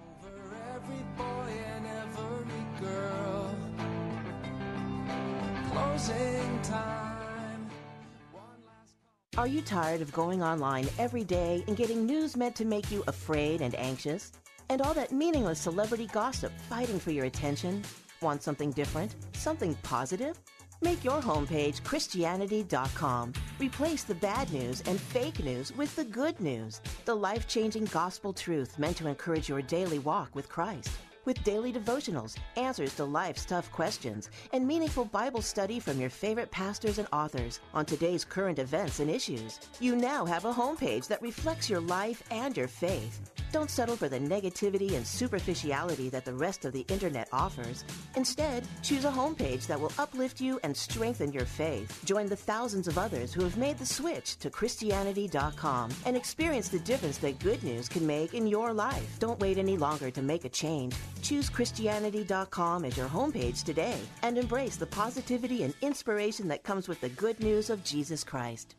Are you tired of going online every day and getting news meant to make you afraid and anxious? And all that meaningless celebrity gossip fighting for your attention? Want something different? Something positive? Make your homepage Christianity.com. Replace the bad news and fake news with the good news, the life changing gospel truth meant to encourage your daily walk with Christ with daily devotionals, answers to life's tough questions, and meaningful Bible study from your favorite pastors and authors on today's current events and issues. You now have a homepage that reflects your life and your faith. Don't settle for the negativity and superficiality that the rest of the internet offers. Instead, choose a homepage that will uplift you and strengthen your faith. Join the thousands of others who have made the switch to Christianity.com and experience the difference that good news can make in your life. Don't wait any longer to make a change. Choose Christianity.com as your homepage today and embrace the positivity and inspiration that comes with the good news of Jesus Christ.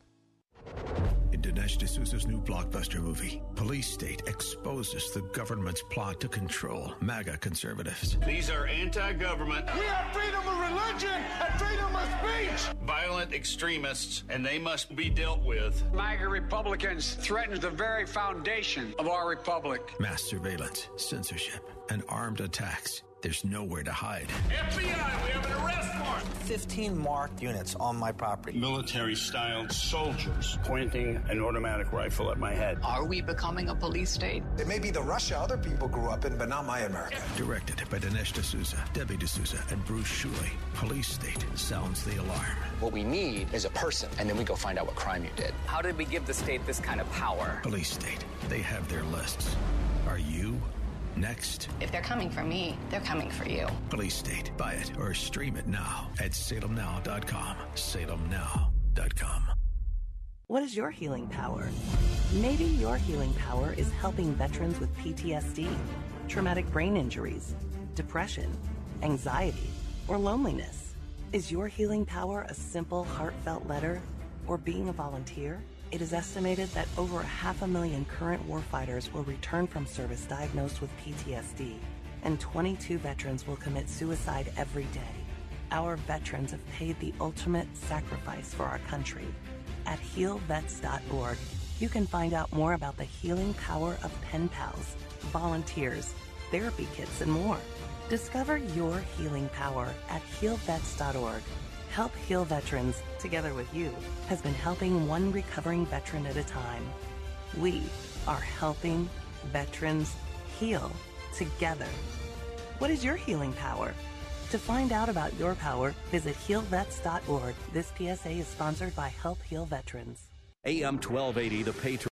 In Dinesh D'Souza's new blockbuster movie, Police State exposes the government's plot to control MAGA conservatives. These are anti government. We have freedom of religion and freedom of speech. Violent extremists, and they must be dealt with. MAGA Republicans threaten the very foundation of our republic. Mass surveillance, censorship, and armed attacks. There's nowhere to hide. FBI, we have an arrest warrant. 15 marked units on my property. Military styled soldiers pointing an automatic rifle at my head. Are we becoming a police state? It may be the Russia other people grew up in, but not my America. Directed by Dinesh D'Souza, Debbie D'Souza, and Bruce Schooley. Police State sounds the alarm. What we need is a person, and then we go find out what crime you did. How did we give the state this kind of power? Police State. They have their lists. Are you next? If they're coming for me, they're coming for you. Police State. Buy it or stream it now at salemnow.com. Salemnow.com. What is your healing power? Maybe your healing power is helping veterans with PTSD, traumatic brain injuries, depression, anxiety, or loneliness. Is your healing power a simple, heartfelt letter or being a volunteer? It is estimated that over half a million current warfighters will return from service diagnosed with PTSD, and 22 veterans will commit suicide every day. Our veterans have paid the ultimate sacrifice for our country. At healvets.org, you can find out more about the healing power of pen pals, volunteers, therapy kits, and more. Discover your healing power at healvets.org. Help Heal Veterans, together with you, has been helping one recovering veteran at a time. We are helping veterans heal together. What is your healing power? To find out about your power, visit healvets.org. This PSA is sponsored by Help Heal Veterans. AM 1280, The Patriot.